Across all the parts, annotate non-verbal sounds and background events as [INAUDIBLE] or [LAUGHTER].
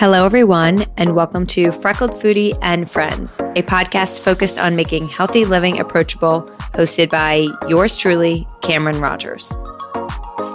Hello, everyone, and welcome to Freckled Foodie and Friends, a podcast focused on making healthy living approachable, hosted by yours truly, Cameron Rogers.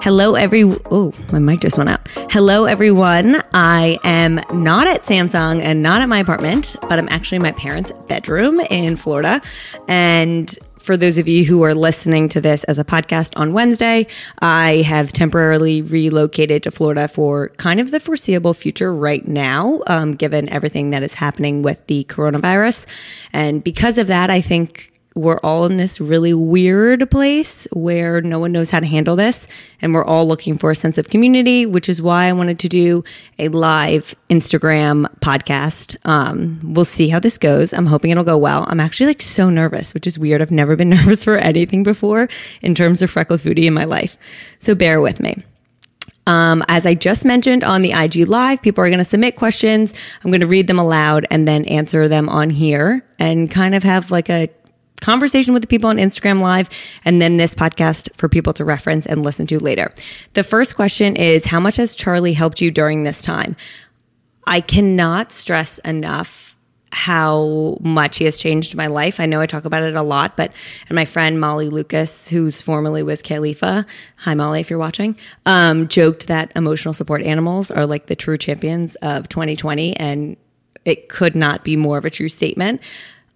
Hello, every. Oh, my mic just went out. Hello, everyone. I am not at Samsung and not at my apartment, but I'm actually in my parents' bedroom in Florida. And for those of you who are listening to this as a podcast on Wednesday, I have temporarily relocated to Florida for kind of the foreseeable future right now, um, given everything that is happening with the coronavirus. And because of that, I think we're all in this really weird place where no one knows how to handle this. And we're all looking for a sense of community, which is why I wanted to do a live Instagram podcast. Um, we'll see how this goes. I'm hoping it'll go well. I'm actually like so nervous, which is weird. I've never been [LAUGHS] nervous for anything before in terms of freckled foodie in my life. So bear with me. Um, as I just mentioned on the IG Live, people are going to submit questions. I'm going to read them aloud and then answer them on here and kind of have like a conversation with the people on Instagram Live, and then this podcast for people to reference and listen to later. The first question is How much has Charlie helped you during this time? I cannot stress enough how much he has changed my life. I know I talk about it a lot, but and my friend Molly Lucas, who's formerly was Khalifa, hi Molly, if you're watching, um, joked that emotional support animals are like the true champions of 2020, and it could not be more of a true statement.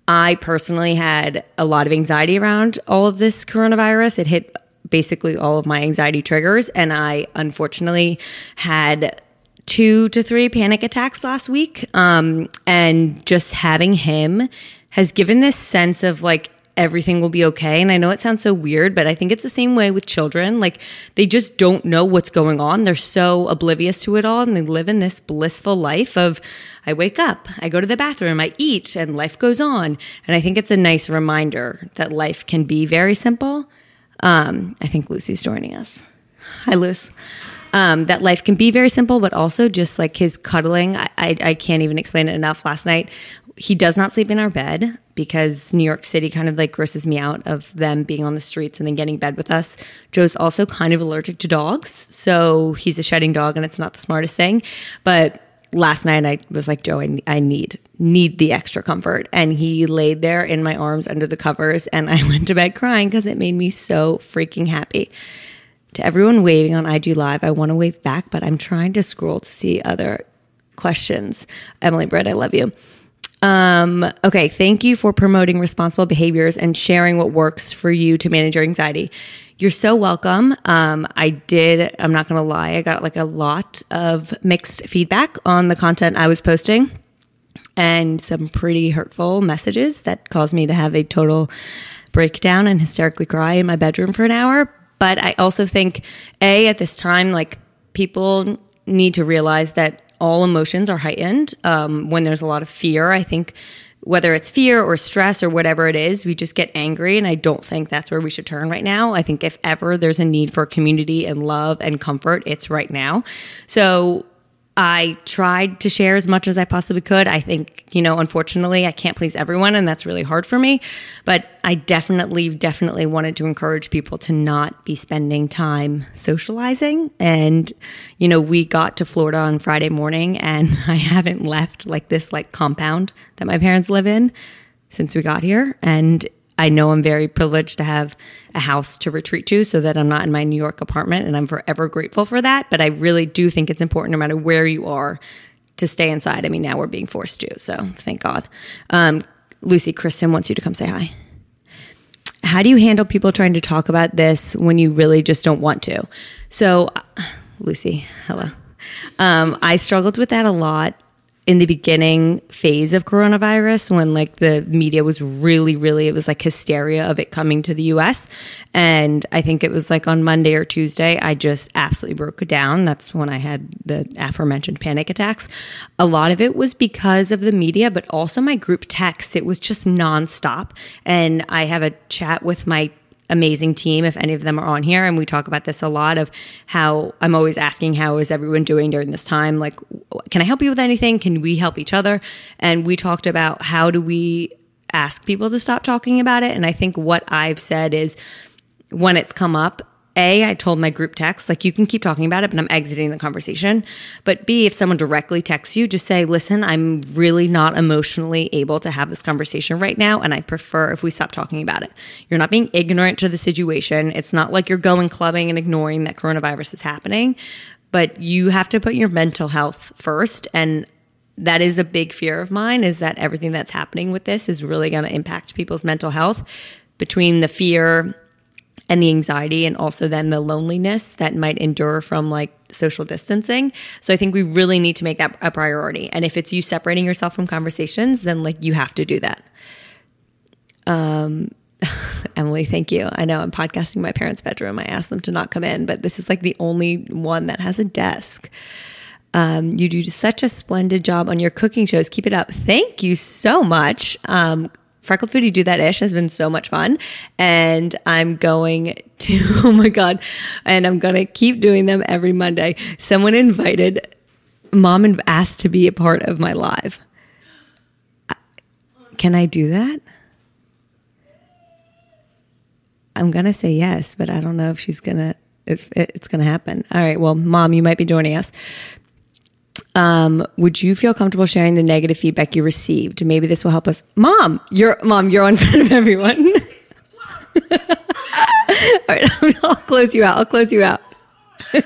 I personally had a lot of anxiety around all of this coronavirus. It hit basically all of my anxiety triggers. And I unfortunately had two to three panic attacks last week. Um, and just having him has given this sense of like, everything will be okay. And I know it sounds so weird, but I think it's the same way with children. Like they just don't know what's going on. They're so oblivious to it all and they live in this blissful life of I wake up, I go to the bathroom, I eat, and life goes on. And I think it's a nice reminder that life can be very simple. Um, I think Lucy's joining us. Hi, Luce. Um, that life can be very simple, but also just like his cuddling. I, I, I, can't even explain it enough. Last night, he does not sleep in our bed because New York City kind of like grosses me out of them being on the streets and then getting bed with us. Joe's also kind of allergic to dogs, so he's a shedding dog and it's not the smartest thing. But last night I was like, Joe, I, I need need the extra comfort, and he laid there in my arms under the covers, and I [LAUGHS] went to bed crying because it made me so freaking happy. To everyone waving on IG Live, I want to wave back, but I'm trying to scroll to see other questions. Emily Britt, I love you. Um, okay, thank you for promoting responsible behaviors and sharing what works for you to manage your anxiety. You're so welcome. Um, I did, I'm not gonna lie, I got like a lot of mixed feedback on the content I was posting and some pretty hurtful messages that caused me to have a total breakdown and hysterically cry in my bedroom for an hour. But I also think, A, at this time, like people need to realize that all emotions are heightened um, when there's a lot of fear. I think whether it's fear or stress or whatever it is, we just get angry. And I don't think that's where we should turn right now. I think if ever there's a need for community and love and comfort, it's right now. So I tried to share as much as I possibly could. I think, you know, unfortunately, I can't please everyone, and that's really hard for me. But I definitely, definitely wanted to encourage people to not be spending time socializing. And, you know, we got to Florida on Friday morning, and [LAUGHS] I haven't left like this like compound that my parents live in since we got here. And I know I'm very privileged to have a house to retreat to so that I'm not in my New York apartment and I'm forever grateful for that. But I really do think it's important no matter where you are to stay inside. I mean, now we're being forced to, so thank God. Um, Lucy, Kristen wants you to come say hi. How do you handle people trying to talk about this when you really just don't want to? So, Lucy, hello. Um, I struggled with that a lot in the beginning phase of coronavirus when like the media was really really it was like hysteria of it coming to the US and I think it was like on Monday or Tuesday I just absolutely broke down. That's when I had the aforementioned panic attacks. A lot of it was because of the media but also my group text it was just nonstop. And I have a chat with my amazing team if any of them are on here. And we talk about this a lot of how I'm always asking how is everyone doing during this time? Like can I help you with anything? Can we help each other? And we talked about how do we ask people to stop talking about it. And I think what I've said is when it's come up a, I told my group text, like, you can keep talking about it, but I'm exiting the conversation. But B, if someone directly texts you, just say, listen, I'm really not emotionally able to have this conversation right now. And I prefer if we stop talking about it. You're not being ignorant to the situation. It's not like you're going clubbing and ignoring that coronavirus is happening, but you have to put your mental health first. And that is a big fear of mine is that everything that's happening with this is really going to impact people's mental health between the fear and the anxiety and also then the loneliness that might endure from like social distancing. So I think we really need to make that a priority. And if it's you separating yourself from conversations, then like you have to do that. Um [LAUGHS] Emily, thank you. I know I'm podcasting my parents' bedroom. I asked them to not come in, but this is like the only one that has a desk. Um, you do such a splendid job on your cooking shows. Keep it up. Thank you so much. Um, Freckled Foodie Do That Ish has been so much fun. And I'm going to, [LAUGHS] oh my God, and I'm going to keep doing them every Monday. Someone invited, mom and asked to be a part of my live. Can I do that? I'm going to say yes, but I don't know if she's going to, if it's going to happen. All right. Well, mom, you might be joining us. Um, would you feel comfortable sharing the negative feedback you received? Maybe this will help us. Mom, you're mom, you're on [LAUGHS] front of everyone. [LAUGHS] All right, [LAUGHS] I'll close you out. I'll close you out. oh,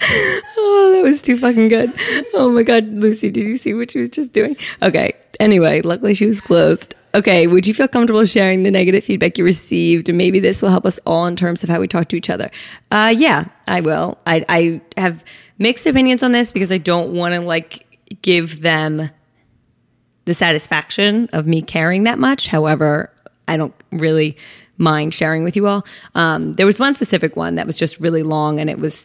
that was too fucking good. Oh my God, Lucy, did you see what she was just doing? Okay. Anyway, luckily she was closed. Okay. Would you feel comfortable sharing the negative feedback you received? Maybe this will help us all in terms of how we talk to each other. Uh, yeah, I will. I, I have mixed opinions on this because I don't want to like give them the satisfaction of me caring that much. However, I don't really mind sharing with you all. Um, there was one specific one that was just really long, and it was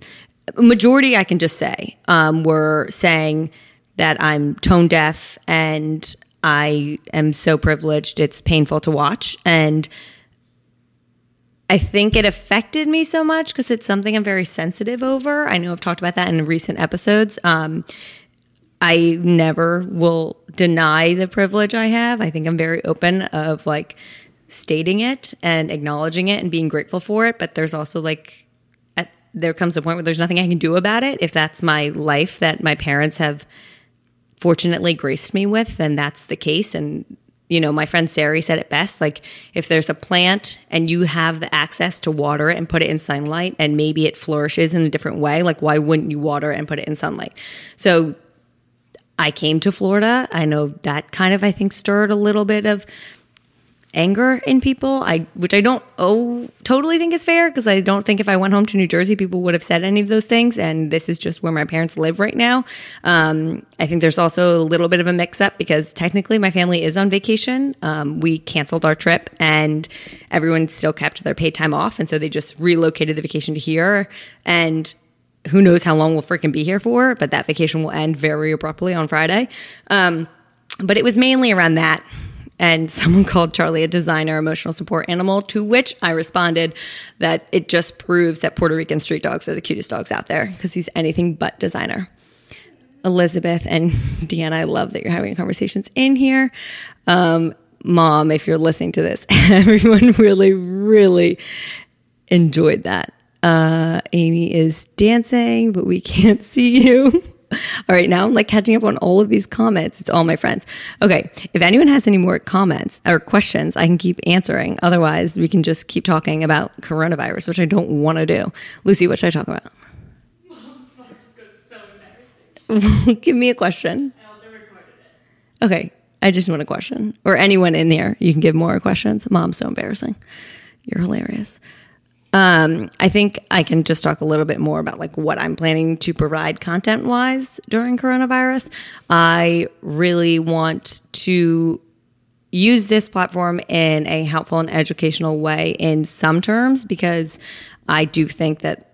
majority. I can just say um, were saying that I'm tone deaf and I am so privileged. It's painful to watch, and I think it affected me so much because it's something I'm very sensitive over. I know I've talked about that in recent episodes. Um, I never will deny the privilege I have. I think I'm very open of like stating it and acknowledging it and being grateful for it. But there's also like, at, there comes a point where there's nothing I can do about it. If that's my life that my parents have fortunately graced me with, then that's the case. And you know, my friend Sari said it best. Like, if there's a plant and you have the access to water it and put it in sunlight, and maybe it flourishes in a different way, like, why wouldn't you water it and put it in sunlight? So, I came to Florida. I know that kind of, I think, stirred a little bit of anger in people i which i don't oh totally think is fair because i don't think if i went home to new jersey people would have said any of those things and this is just where my parents live right now. Um, i think there's also a little bit of a mix up because technically my family is on vacation. Um, we canceled our trip and everyone still kept their paid time off and so they just relocated the vacation to here and who knows how long we'll freaking be here for but that vacation will end very abruptly on friday. Um, but it was mainly around that and [LAUGHS] someone called Charlie a designer emotional support animal, to which I responded that it just proves that Puerto Rican street dogs are the cutest dogs out there because he's anything but designer. Elizabeth and [LAUGHS] Deanna, I love that you're having conversations in here. Um, Mom, if you're listening to this, [LAUGHS] everyone really, really enjoyed that. Uh, Amy is dancing, but we can't see you. All right, now I'm like catching up on all of these comments. It's all my friends. Okay, if anyone has any more comments or questions, I can keep answering. Otherwise, we can just keep talking about coronavirus, which I don't want to do. Lucy, what should I talk about? [LAUGHS] Mom so embarrassing. [LAUGHS] Give me a question. I also recorded it. Okay, I just want a question. Or anyone in there, you can give more questions. Mom's so embarrassing. You're hilarious. Um, I think I can just talk a little bit more about like what I'm planning to provide content wise during coronavirus. I really want to use this platform in a helpful and educational way in some terms because I do think that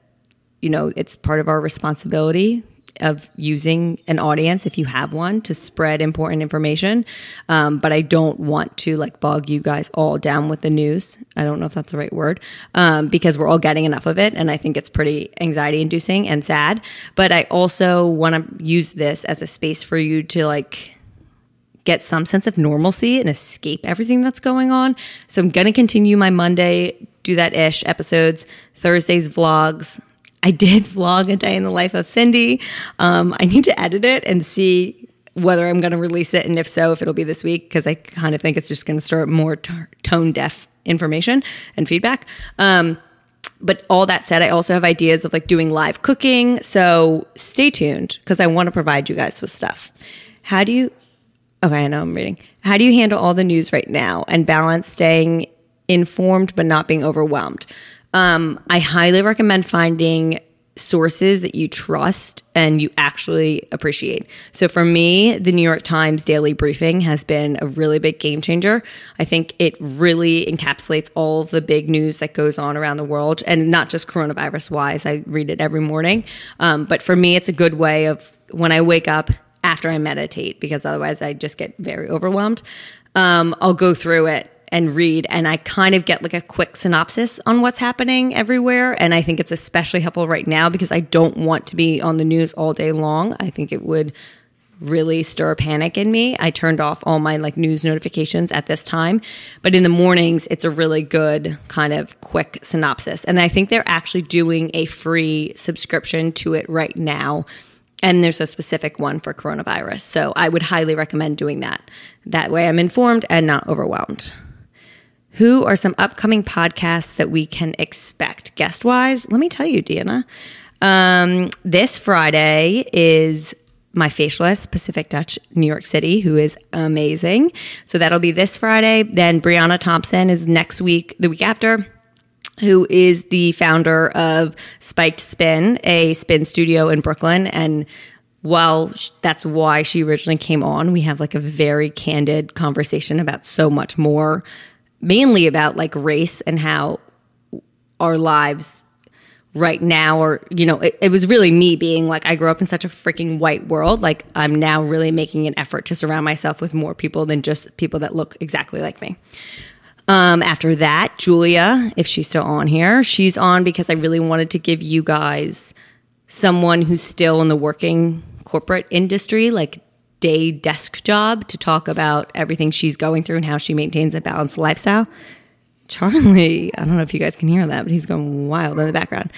you know it's part of our responsibility of using an audience if you have one to spread important information. Um, but I don't want to like bog you guys all down with the news. I don't know if that's the right word um, because we're all getting enough of it. And I think it's pretty anxiety inducing and sad. But I also want to use this as a space for you to like get some sense of normalcy and escape everything that's going on. So I'm going to continue my Monday, do that ish episodes, Thursdays vlogs, I did [LAUGHS] vlog a day in the life of Cindy. Um, I need to edit it and see whether I'm going to release it, and if so, if it'll be this week, because I kind of think it's just going to start more t- tone deaf information and feedback. Um, but all that said, I also have ideas of like doing live cooking. So stay tuned because I want to provide you guys with stuff. How do you, okay, I know I'm reading. How do you handle all the news right now and balance staying informed but not being overwhelmed? Um, I highly recommend finding sources that you trust and you actually appreciate. So for me, the New York Times daily briefing has been a really big game changer. I think it really encapsulates all of the big news that goes on around the world and not just coronavirus wise. I read it every morning. Um, but for me, it's a good way of when I wake up after I meditate, because otherwise I just get very overwhelmed. Um, I'll go through it and read and I kind of get like a quick synopsis on what's happening everywhere and I think it's especially helpful right now because I don't want to be on the news all day long. I think it would really stir panic in me. I turned off all my like news notifications at this time, but in the mornings it's a really good kind of quick synopsis. And I think they're actually doing a free subscription to it right now. And there's a specific one for coronavirus. So I would highly recommend doing that. That way I'm informed and not overwhelmed. Who are some upcoming podcasts that we can expect guest wise? Let me tell you, Deanna. Um, this Friday is my facialist, Pacific Dutch, New York City, who is amazing. So that'll be this Friday. Then Brianna Thompson is next week, the week after who is the founder of Spiked Spin, a spin studio in Brooklyn. And while that's why she originally came on, we have like a very candid conversation about so much more mainly about like race and how our lives right now or you know it, it, was really me being like i grew up in such a freaking white world. Like i'm now really making an effort to surround myself with more people than just people that look exactly like me. Um, after that julia if she's still on here she's on because i really wanted to give you guys someone who's still in the working corporate industry like day desk job to talk about everything she's going through and how she maintains a balanced lifestyle. Charlie, I don't know if you guys can hear that, but he's going wild in the background.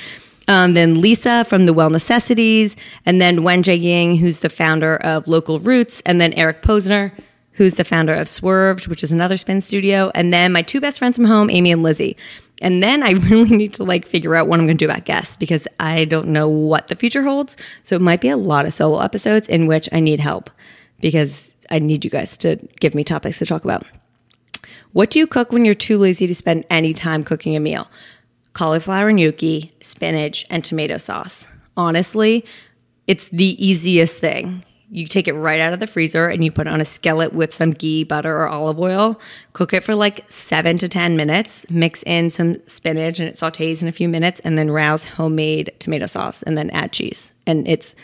Um, then Lisa from the Well Necessities, and then Wen-Jay Ying, who's the founder of Local Roots, and then Eric Posner, who's the founder of Swerved, which is another spin studio, and then my two best friends from home, Amy and Lizzie. And then I [LAUGHS] really need to like figure out what I'm going to do about guests because I don't know what the future holds. So it might be a lot of solo episodes in which I need help because I need you guys to give me topics to talk about. What do you cook when you're too lazy to spend any time cooking a meal? Cauliflower gnocchi, spinach, and tomato sauce. Honestly, it's the easiest thing. You take it right out of the freezer and you put it on a skillet with some ghee, butter, or olive oil. Cook it for like seven to 10 minutes. Mix in some spinach and it sautés in a few minutes, and then Rao's homemade tomato sauce and then add cheese. And it's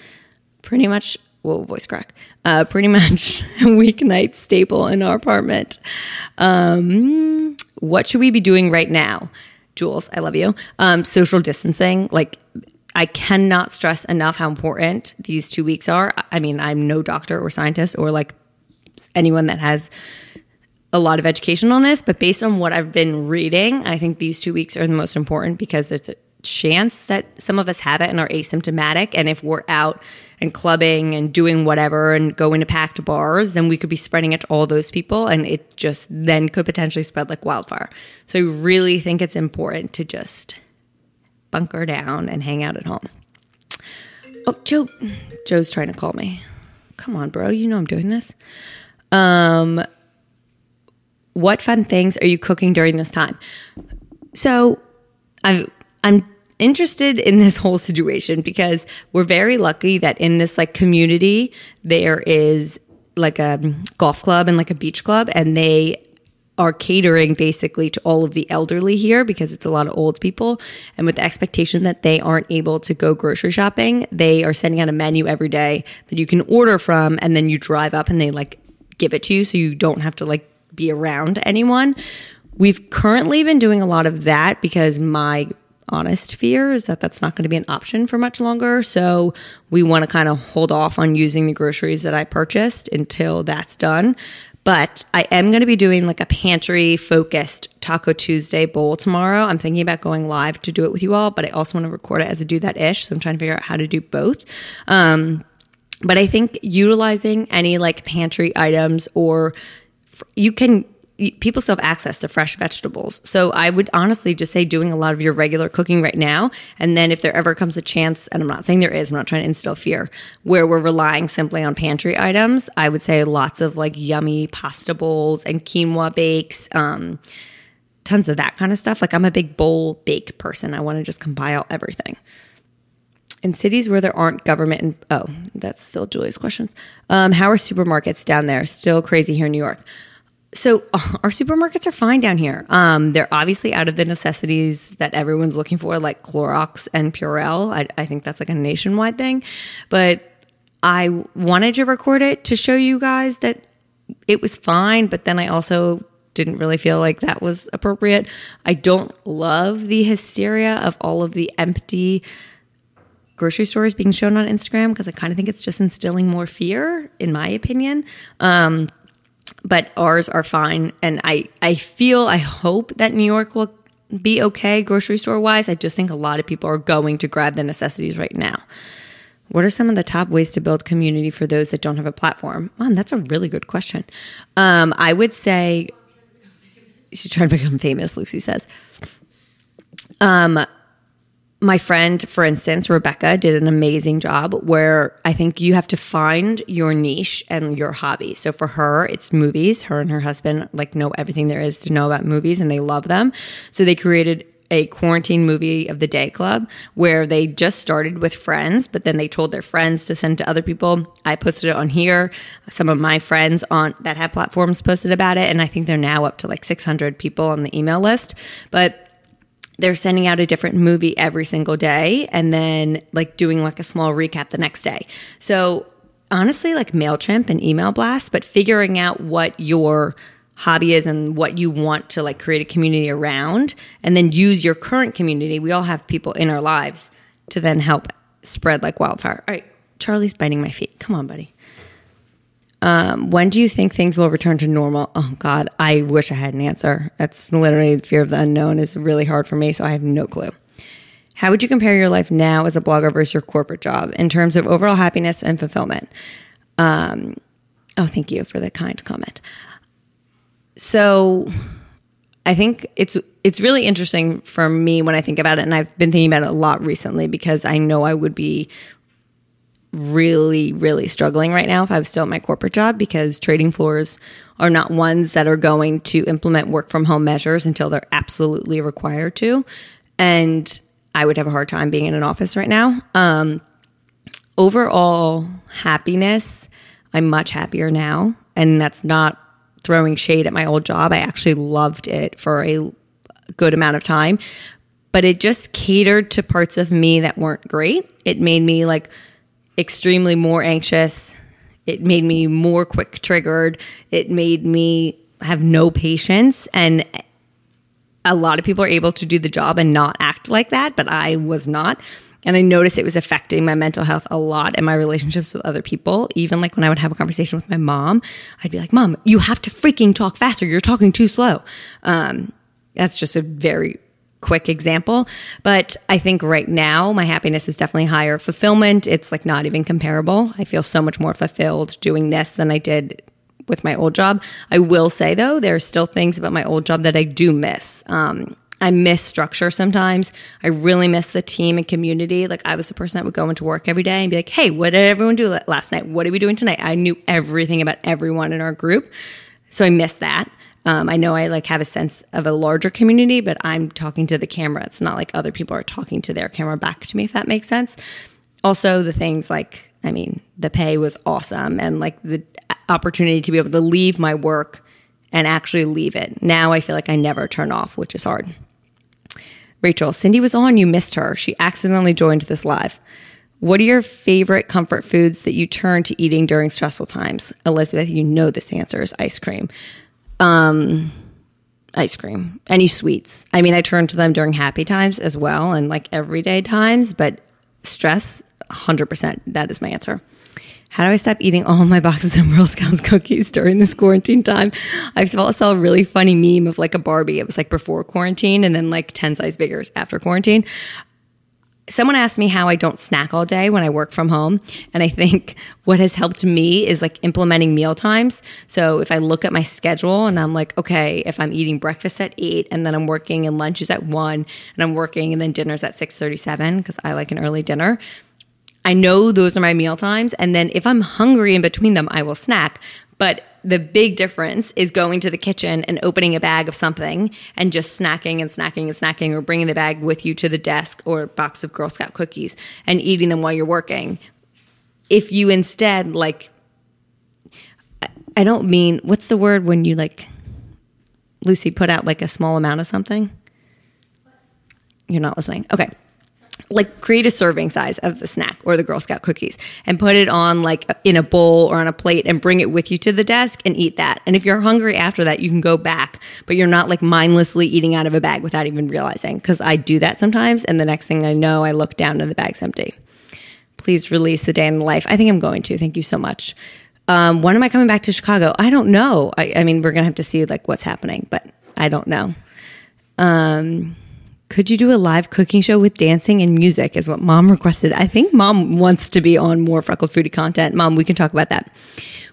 pretty much whoa, voice crack. Uh, pretty much [LAUGHS] a weeknight staple in our apartment. Um, what should we be doing right now? Jules, I love you. Um, social distancing, like I cannot stress enough how important these two weeks are. I mean, I'm no doctor or scientist or like anyone that has a lot of education on this, but based on what I've been reading, I think these two weeks are the most important because it's chance that some of us have it and are asymptomatic. And if we're out and clubbing and doing whatever and going to packed bars, then we could be spreading it to all those people. And it just then could potentially spread like wildfire. So I really think it's important to just bunker down and hang out at home. Oh, Joe, Joe's trying to call me. Come on, bro. You know I'm doing this. Um, what fun things are you cooking during this time? So, I'm I'm interested in this whole situation because we're very lucky that in this like community there is like a golf club and like a beach club and they are catering basically to all of the elderly here because it's a lot of old people. And with the expectation that they aren't able to go grocery shopping, they are sending out a menu every day that you can order from. And then you drive up and they like give it to you so you don't have to like be around anyone. We've currently been doing a lot of that because my honest fear is that that's not going to be an option for much longer. So we want to kind of hold off on using the groceries that I purchased until that's done. But I am going to be doing like a pantry focused Taco Tuesday bowl tomorrow. I'm thinking about going live to do it with you all, but I also want to record it as a do that ish. So I'm trying to figure out how to do both. Um, but I think utilizing any like pantry items or you can people still have access to fresh vegetables. So I would honestly just say doing a lot of your regular cooking right now. And then if there ever comes a chance, and I'm not saying there is, I'm not trying to instill fear, where we're relying simply on pantry items, I would say lots of like yummy pasta bowls and quinoa bakes. Um, tons of that kind of stuff. Like I'm a big bowl bake person. I want to just compile everything. In cities where there aren't government, and oh, that's still Julie's questions. Um, how are supermarkets down there? Still crazy here in New York. So [LAUGHS] our supermarkets are fine down here. Um, they're obviously out of the necessities that everyone's looking for, like Clorox and Purell. I, I think that's like a nationwide thing. But I wanted to record it to show you guys that it was fine. But then I also didn't really feel like that was appropriate. I don't love the hysteria of all of the empty grocery stores being shown on Instagram because I kind of think it's just instilling more fear, in my opinion. Um, but ours are fine. And I, I feel, I hope that New York will be okay grocery store wise. I just think a lot of people are going to grab the necessities right now. What are some of the top ways to build community for those that don't have a platform? Mom, that's a really good question. Um, I would say she's trying to become famous, Lucy says. Um, my friend, for instance, Rebecca, did an amazing job where I think you have to find your niche and your hobby. So for her, it's movies. Her and her husband like know everything there is to know about movies and they love them. So they created a quarantine movie of the day club where they just started with friends, but then they told their friends to send to other people. I posted it on here. Some of my friends on that have platforms posted about it. And I think they're now up to like 600 people on the email list. But they're sending out a different movie every single day and then like doing like a small recap the next day. So honestly, like MailChimp and email blast, but figuring out what your hobby is and what you want to like create a community around and then use your current community. We all have people in our lives to then help spread like wildfire. All right, Charlie's biting my feet. Come on, buddy. Um, when do you think things will return to normal? Oh God, I wish I had an answer. That's literally the fear of the unknown is really hard for me, so I have no clue. How would you compare your life now as a blogger versus your corporate job in terms of overall happiness and fulfillment? Um, oh, thank you for the kind comment. So, I think it's it's really interesting for me when I think about it, and I've been thinking about it a lot recently because I know I would be really, really struggling right now if I was still at my corporate job because trading floors are not ones that are going to implement work from home measures until they're absolutely required to. And I would have a hard time being in an office right now. Um, overall happiness, I'm much happier now. And that's not throwing shade at my old job. I actually loved it for a good amount of time, but it just catered to parts of me that weren't great. It made me like, extremely more anxious. It made me more quick triggered. It made me have no patience. And a lot of people are able to do the job and not act like that, but I was not. And I noticed it was affecting my mental health a lot and my relationships with other people. Even like when I would have a conversation with my mom, I'd be like, Mom, you have to freaking talk faster. You're talking too slow. Um, that's just a very quick example. But I think right now my happiness is definitely higher. Fulfillment, it's like not even comparable. I feel so much more fulfilled doing this than I did with my old job. I will say though, there are still things about my old job that I do miss. Um, I miss structure sometimes. I really miss the team and community. Like I was the person that would go into work every day and be like, "Hey, what did everyone do last night? What are we doing tonight?" I knew everything about everyone in our group, so I miss that. Um, I know I like have a sense of a larger community, but I'm talking to the camera. It's not like other people are talking to their camera back to me, if that makes sense. Also, the things like, I mean, the pay was awesome and like the opportunity to be able to leave my work and actually leave it. Now I feel like I never turn off, which is hard. Rachel, Cindy was on. You missed her. She accidentally joined this live. What are your favorite comfort foods that you turn to eating during stressful times? Elizabeth, you know this answer is ice cream. Um, ice cream. Any sweets. I mean, I turn to them during happy times as well and like everyday times, but stress, 100%. That is my answer. How do I stop eating all my boxes of Girl Scouts cookies during this quarantine time? I saw a really funny meme of like a Barbie. It was like before quarantine and then like 10 size bigger after quarantine. Someone asked me how I don't snack all day when I work from home. And I think [LAUGHS] what has helped me is like implementing meal times. So if I look at my schedule and I'm like, okay, if I'm eating breakfast at eight and then I'm working and lunch is at one and I'm working and then dinner's at 637 because I like an early dinner I know those are my meal times. And then if I'm hungry in between them, I will snack. But the big difference is going to the kitchen and opening a bag of something and just snacking and snacking and snacking or bringing the bag with you to the desk or box of Girl Scout cookies and eating them while you're working. If you instead like, I don't mean, what's the word when you like, Lucy put out like a small amount of something? You're not listening. Okay like create a serving size of the snack or the Girl Scout cookies and put it on like in a bowl or on a plate and bring it with you to the desk and eat that. And if you're hungry after that, you can go back, but you're not like mindlessly eating out of a bag without even realizing. Cause I do that sometimes. And the next thing I know, I look down and the bag's empty. Please release the day in the life. I think I'm going to. Thank you so much. Um, when am I coming back to Chicago? I don't know. I, I mean, we're going to have to see like what's happening, but I don't know. Um, could you do a live cooking show with dancing and music is what mom requested. I think mom wants to be on more freckled foodie content. Mom, we can talk about that.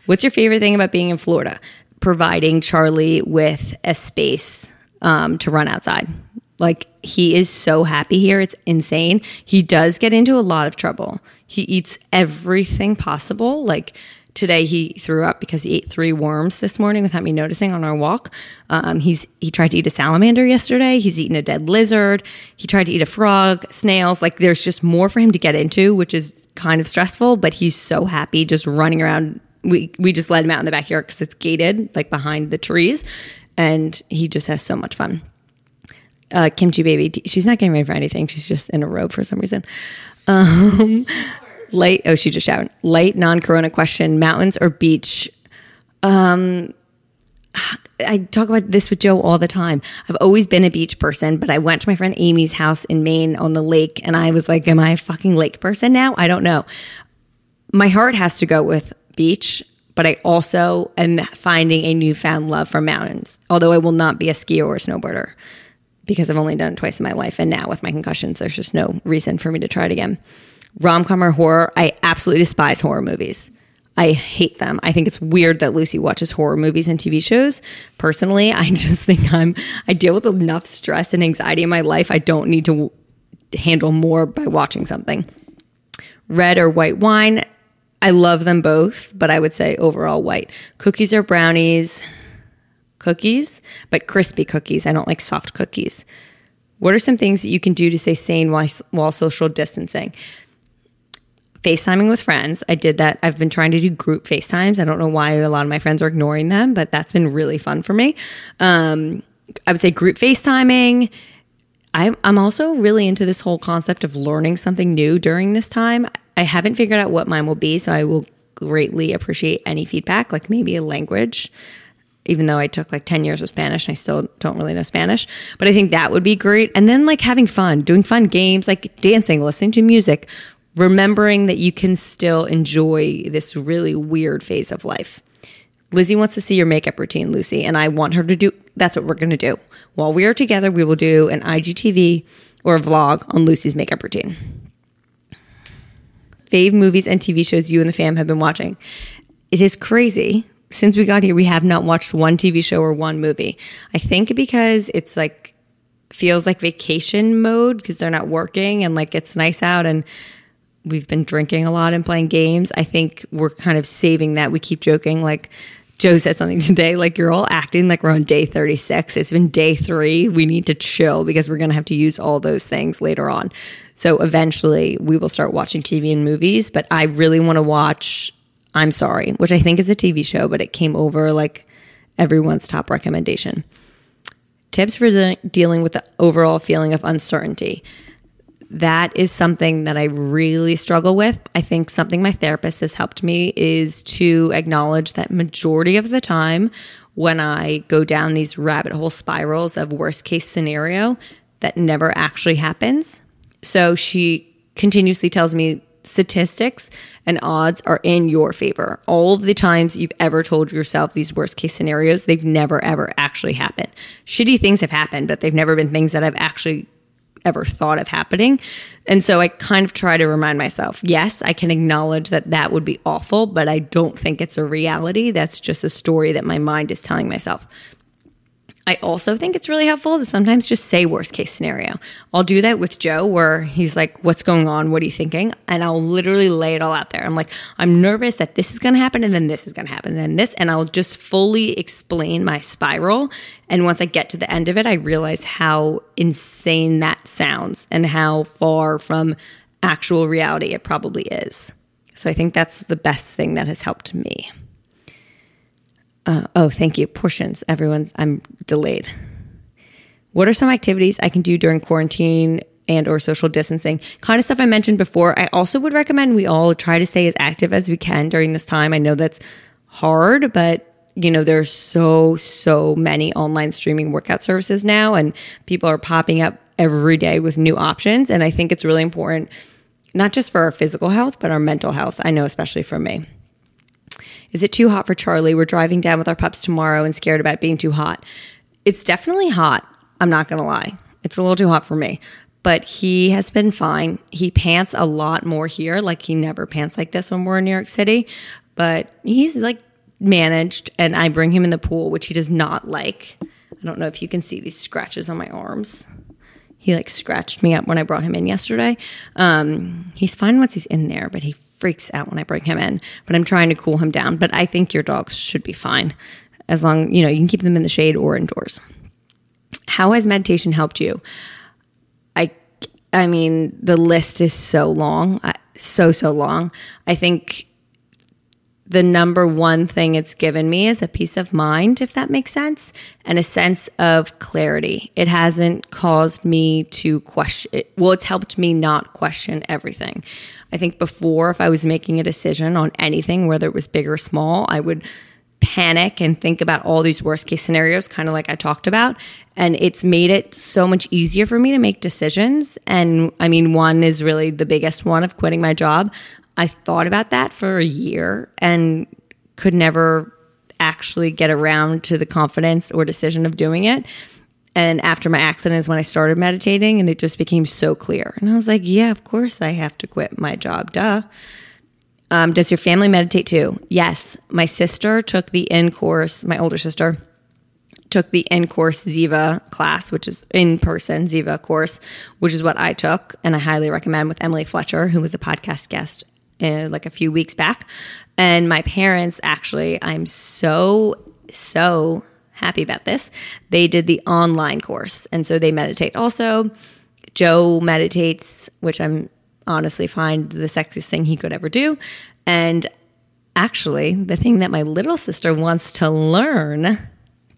What's your favorite thing about being in Florida? Providing Charlie with a space um, to run outside. Like he is so happy here. It's insane. He does get into a lot of trouble. He eats everything possible. Like Today he threw up because he ate three worms this morning without me noticing on our walk. Um, he's he tried to eat a salamander yesterday. He's eaten a dead lizard. He tried to eat a frog, snails. Like there's just more for him to get into, which is kind of stressful. But he's so happy just running around. We we just let him out in the backyard because it's gated, like behind the trees, and he just has so much fun. Uh, Kimchi baby, she's not getting ready for anything. She's just in a robe for some reason. Um, Light. Oh, she just shouted. Light non-corona question: mountains or beach? Um, I talk about this with Joe all the time. I've always been a beach person, but I went to my friend Amy's house in Maine on the lake, and I was like, "Am I a fucking lake person now?" I don't know. My heart has to go with beach, but I also am finding a newfound love for mountains. Although I will not be a skier or a snowboarder because I've only done it twice in my life, and now with my concussions, there's just no reason for me to try it again rom com or horror, I absolutely despise horror movies. I hate them. I think it's weird that Lucy watches horror movies and TV shows. Personally, I [LAUGHS] just think I'm I deal with enough stress and anxiety in my life. I don't need to handle more by watching something. Red or white wine, I love them both, but I would say overall white. Cookies or brownies? Cookies, but crispy cookies. I don't like soft cookies. What are some things that you can do to stay sane while, while social distancing? FaceTiming with friends. I did that. I've been trying to do group FaceTimes. I don't know why a lot of my friends are ignoring them, but that's been really fun for me. Um, I would say group FaceTiming. I'm, I'm also really into this whole concept of learning something new during this time. I haven't figured out what mine will be, so I will greatly appreciate any feedback, like maybe a language. Even though I took like 10 years of Spanish, and I still don't really know Spanish. But I think that would be great. And then like having fun, doing fun games, like dancing, listening to music, remembering that you can still enjoy this really weird phase of life. Lizzie wants to see your makeup routine, Lucy, and I want her to do that's what we're going to do. While we are together, we will do an IGTV or a vlog on Lucy's makeup routine. Fave movies and TV shows you and the fam have been watching. It is crazy. Since we got here, we have not watched one TV show or one movie. I think because it's like feels like vacation mode because they're not working and like it's nice out and we've been drinking a lot and playing games. I think we're kind of saving that. We keep joking like Joe said something [LAUGHS] today, like you're all acting like we're on day 36. It's been day three. We need to chill because we're going to have to use all those things later on. So eventually we will start watching TV and movies, but I really want to watch I'm Sorry, which I think is a TV show, but it came over like everyone's top recommendation. Tips for dealing with the overall feeling of uncertainty. That is something that I really struggle with. I think something my therapist has helped me is to acknowledge that majority of the time when I go down these rabbit hole spirals of worst case scenario, that never actually happens. So she continuously tells me statistics and odds are in your favor. All of the times you've ever told yourself these worst case scenarios, they've never ever actually happened. Shitty things have happened, but they've never been things that I've actually ever thought of happening. And so I kind of try to remind myself, yes, I can acknowledge that that would be awful, but I don't think it's a reality. That's just a story that my mind is telling myself. I also think it's really helpful to sometimes just say worst case scenario. I'll do that with Joe where he's like, What's going on? What are you thinking? And I'll literally lay it all out there. I'm like, I'm nervous that this is going to happen and then this is going to happen and then this. And I'll just fully explain my spiral. And once I get to the end of it, I realize how insane that sounds and how far from actual reality it probably is. So I think that's the best thing that has helped me. Uh, oh, thank you. Portions. Everyone's, I'm delayed. What are some activities I can do during quarantine and or social distancing? Kind of stuff I mentioned before. I also would recommend we all try to stay as active as we can during this time. I know that's hard, but you know, there's so, so many online streaming workout services now, and people are popping up every day with new options. And I think it's really important, not just for our physical health, but our mental health. I know, especially for me. Is it too hot for Charlie? We're driving down with our pups tomorrow and scared about being too hot. It's definitely hot. I'm not going to lie. It's a little too hot for me, but he has been fine. He pants a lot more here. Like he never pants like this when we're in New York City, but he's like managed and I bring him in the pool, which he does not like. I don't know if you can see these scratches on my arms. He like scratched me up when I brought him in yesterday. Um, he's fine once he's in there, but he freaks out when I bring him in, but I'm trying to cool him down. But I think your dogs should be fine as long, you know, you can keep them in the shade or indoors. How has meditation helped you? I I mean, the list is so long, so so long. I think the number one thing it's given me is a peace of mind, if that makes sense, and a sense of clarity. It hasn't caused me to question, well, it's helped me not question everything. I think before, if I was making a decision on anything, whether it was big or small, I would panic and think about all these worst case scenarios, kind of like I talked about. And it's made it so much easier for me to make decisions. And I mean, one is really the biggest one of quitting my job. I thought about that for a year and could never actually get around to the confidence or decision of doing it. And after my accident is when I started meditating and it just became so clear. And I was like, yeah, of course I have to quit my job. Duh. Um, does your family meditate too? Yes. My sister took the in course, my older sister took the in course Ziva class, which is in person Ziva course, which is what I took. And I highly recommend with Emily Fletcher, who was a podcast guest uh, like a few weeks back. And my parents actually, I'm so, so happy about this. They did the online course. And so they meditate also. Joe meditates, which I'm honestly find the sexiest thing he could ever do. And actually, the thing that my little sister wants to learn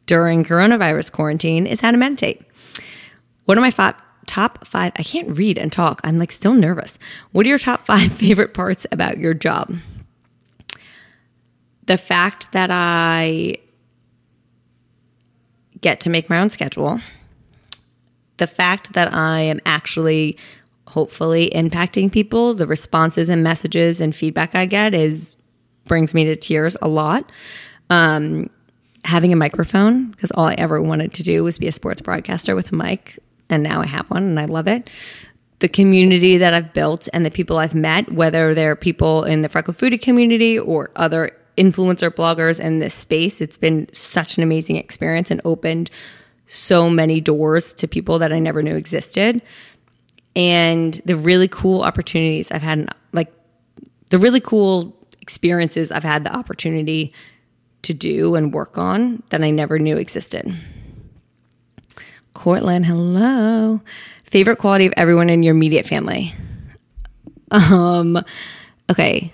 during coronavirus quarantine is how to meditate. What are my five, top five? I can't read and talk. I'm like still nervous. What are your top five [LAUGHS] favorite parts about your job? The fact that I get to make my own schedule, the fact that I am actually hopefully impacting people, the responses and messages and feedback I get is brings me to tears a lot. Um, having a microphone because all I ever wanted to do was be a sports broadcaster with a mic, and now I have one and I love it. The community that I've built and the people I've met, whether they're people in the freckle Foodie community or other influencer bloggers in this space, it's been such an amazing experience and opened so many doors to people that I never knew existed. And the really cool opportunities I've had, like the really cool experiences I've had the opportunity to do and work on that I never knew existed. Cortland, hello. Favorite quality of everyone in your immediate family? Um, okay.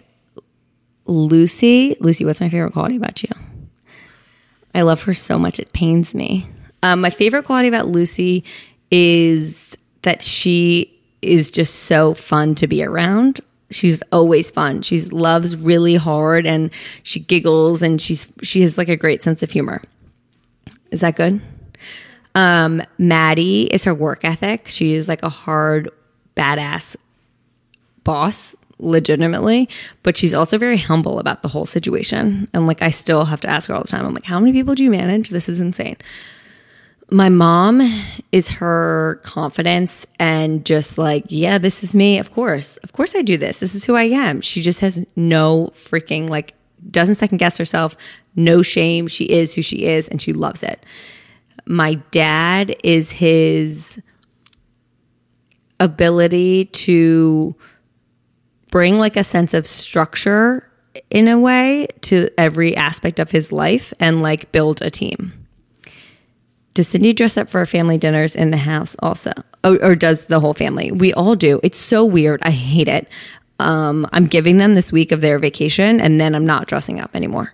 Lucy, Lucy, what's my favorite quality about you? I love her so much, it pains me. Um, my favorite quality about Lucy is that she is just so fun to be around. She's always fun. She loves really hard and she giggles and she's she has like a great sense of humor. Is that good? Um, Maddie is her work ethic. She is like a hard, badass boss, legitimately, but she's also very humble about the whole situation. And like, I still have to ask her all the time. I'm like, how many people do you manage? This is insane. My mom is her confidence and just like, yeah, this is me. Of course. Of course I do this. This is who I am. She just has no freaking like, doesn't second guess herself, no shame. She is who she is and she loves it. My dad is his ability to bring like a sense of structure in a way to every aspect of his life and like build a team. Does Cindy dress up for family dinners in the house also? Or, or does the whole family? We all do. It's so weird. I hate it. Um, I'm giving them this week of their vacation and then I'm not dressing up anymore.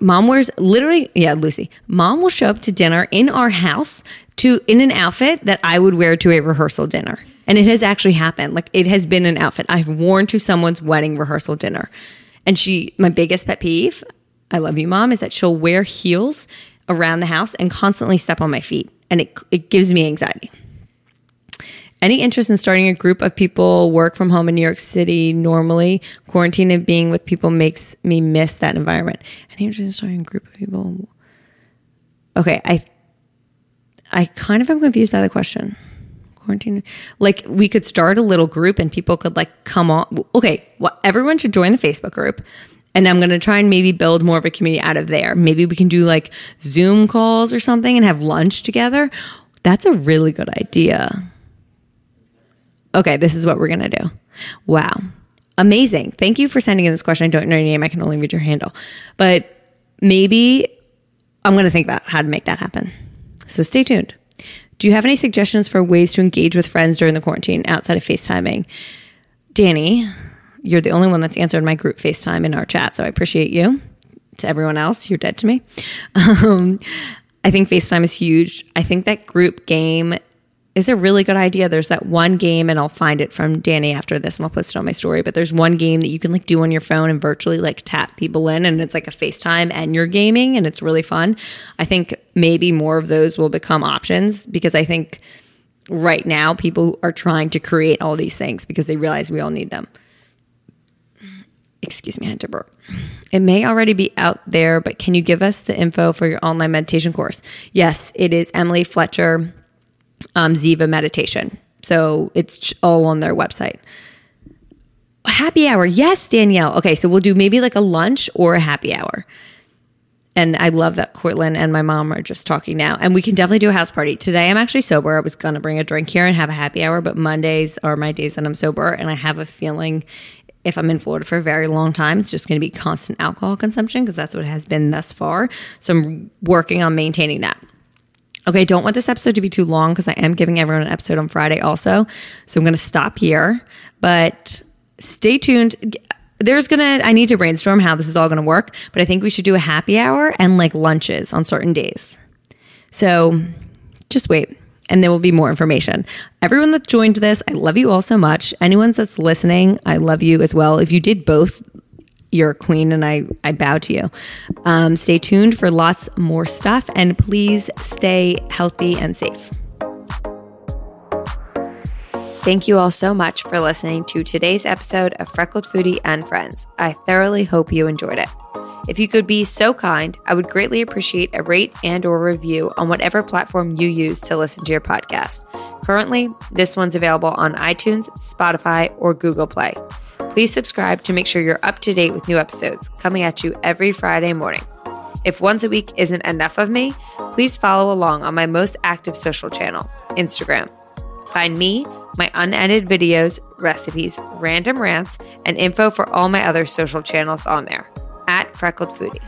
Mom wears literally, yeah, Lucy. Mom will show up to dinner in our house to in an outfit that I would wear to a rehearsal dinner. And it has actually happened. Like it has been an outfit I've worn to someone's wedding rehearsal dinner. And she, my biggest pet peeve, I love you, mom, is that she'll wear heels around the house and constantly step on my feet. And it, it gives me anxiety. Any interest in starting a group of people work from home in New York City normally? Quarantine and being with people makes me miss that environment. Any interest in starting a group of people? Okay, I I kind of am confused by the question. Quarantine, like we could start a little group and people could like come on. Okay, well, everyone should join the Facebook group and I'm going to try and maybe build more of a community out of there. Maybe we can do like Zoom calls or something and have lunch together. That's a really good idea. Okay, this is what we're going to do. Wow. Amazing. Thank you for sending in this question. I don't know your name. I can only read your handle. But maybe I'm going to think about how to make that happen. So stay tuned. Do you have any suggestions for ways to engage with friends during the quarantine outside of FaceTiming? Danny, you're the only one that's answered my group FaceTime in our chat, so I appreciate you. To everyone else, you're dead to me. [LAUGHS] Um, I think FaceTime is huge. I think that group game is a really good idea. There's that one game, and I'll find it from Danny after this and I'll post it on my story. But there's one game that you can like do on your phone and virtually like tap people in, and it's like a FaceTime and you're gaming, and it's really fun. I think maybe more of those will become options because I think right now people are trying to create all these things because they realize we all need them. Excuse me, to burp. It may already be out there, but can you give us the info for your online meditation course? Yes, it is Emily Fletcher um, Ziva meditation. So it's all on their website. Happy hour. Yes, Danielle. Okay, so we'll do maybe like a lunch or a happy hour. And I love that Cortland and my mom are just talking now. And we can definitely do a house party. Today I'm actually sober. I was going to bring a drink here and have a happy hour, but Mondays are my days that I'm sober. And I have a feeling if I'm in Florida for a very long time, it's just going to be constant alcohol consumption because that's what it has been thus far. So I'm working on maintaining that. Okay, I don't want this episode to be too long because I am giving everyone an episode on Friday also. So I'm going to stop here, but stay tuned. There's going to, I need to brainstorm how this is all going to work, but I think we should do a happy hour and like lunches on certain days. So just wait and there will be more information. Everyone that joined this, I love you all so much. Anyone that's listening, I love you as well. If you did both, you're a queen and I, I bow to you. Um, stay tuned for lots more stuff and please stay healthy and safe. Thank you all so much for listening to today's episode of Freckled Foodie and Friends. I thoroughly hope you enjoyed it. If you could be so kind, I would greatly appreciate a rate and or review on whatever platform you use to listen to your podcast. Currently, this one's available on iTunes, Spotify, or Google Play. Please subscribe to make sure you're up to date with new episodes coming at you every Friday morning. If once a week isn't enough of me, please follow along on my most active social channel, Instagram. Find me, my unedited videos, recipes, random rants, and info for all my other social channels on there at Freckled Foodie.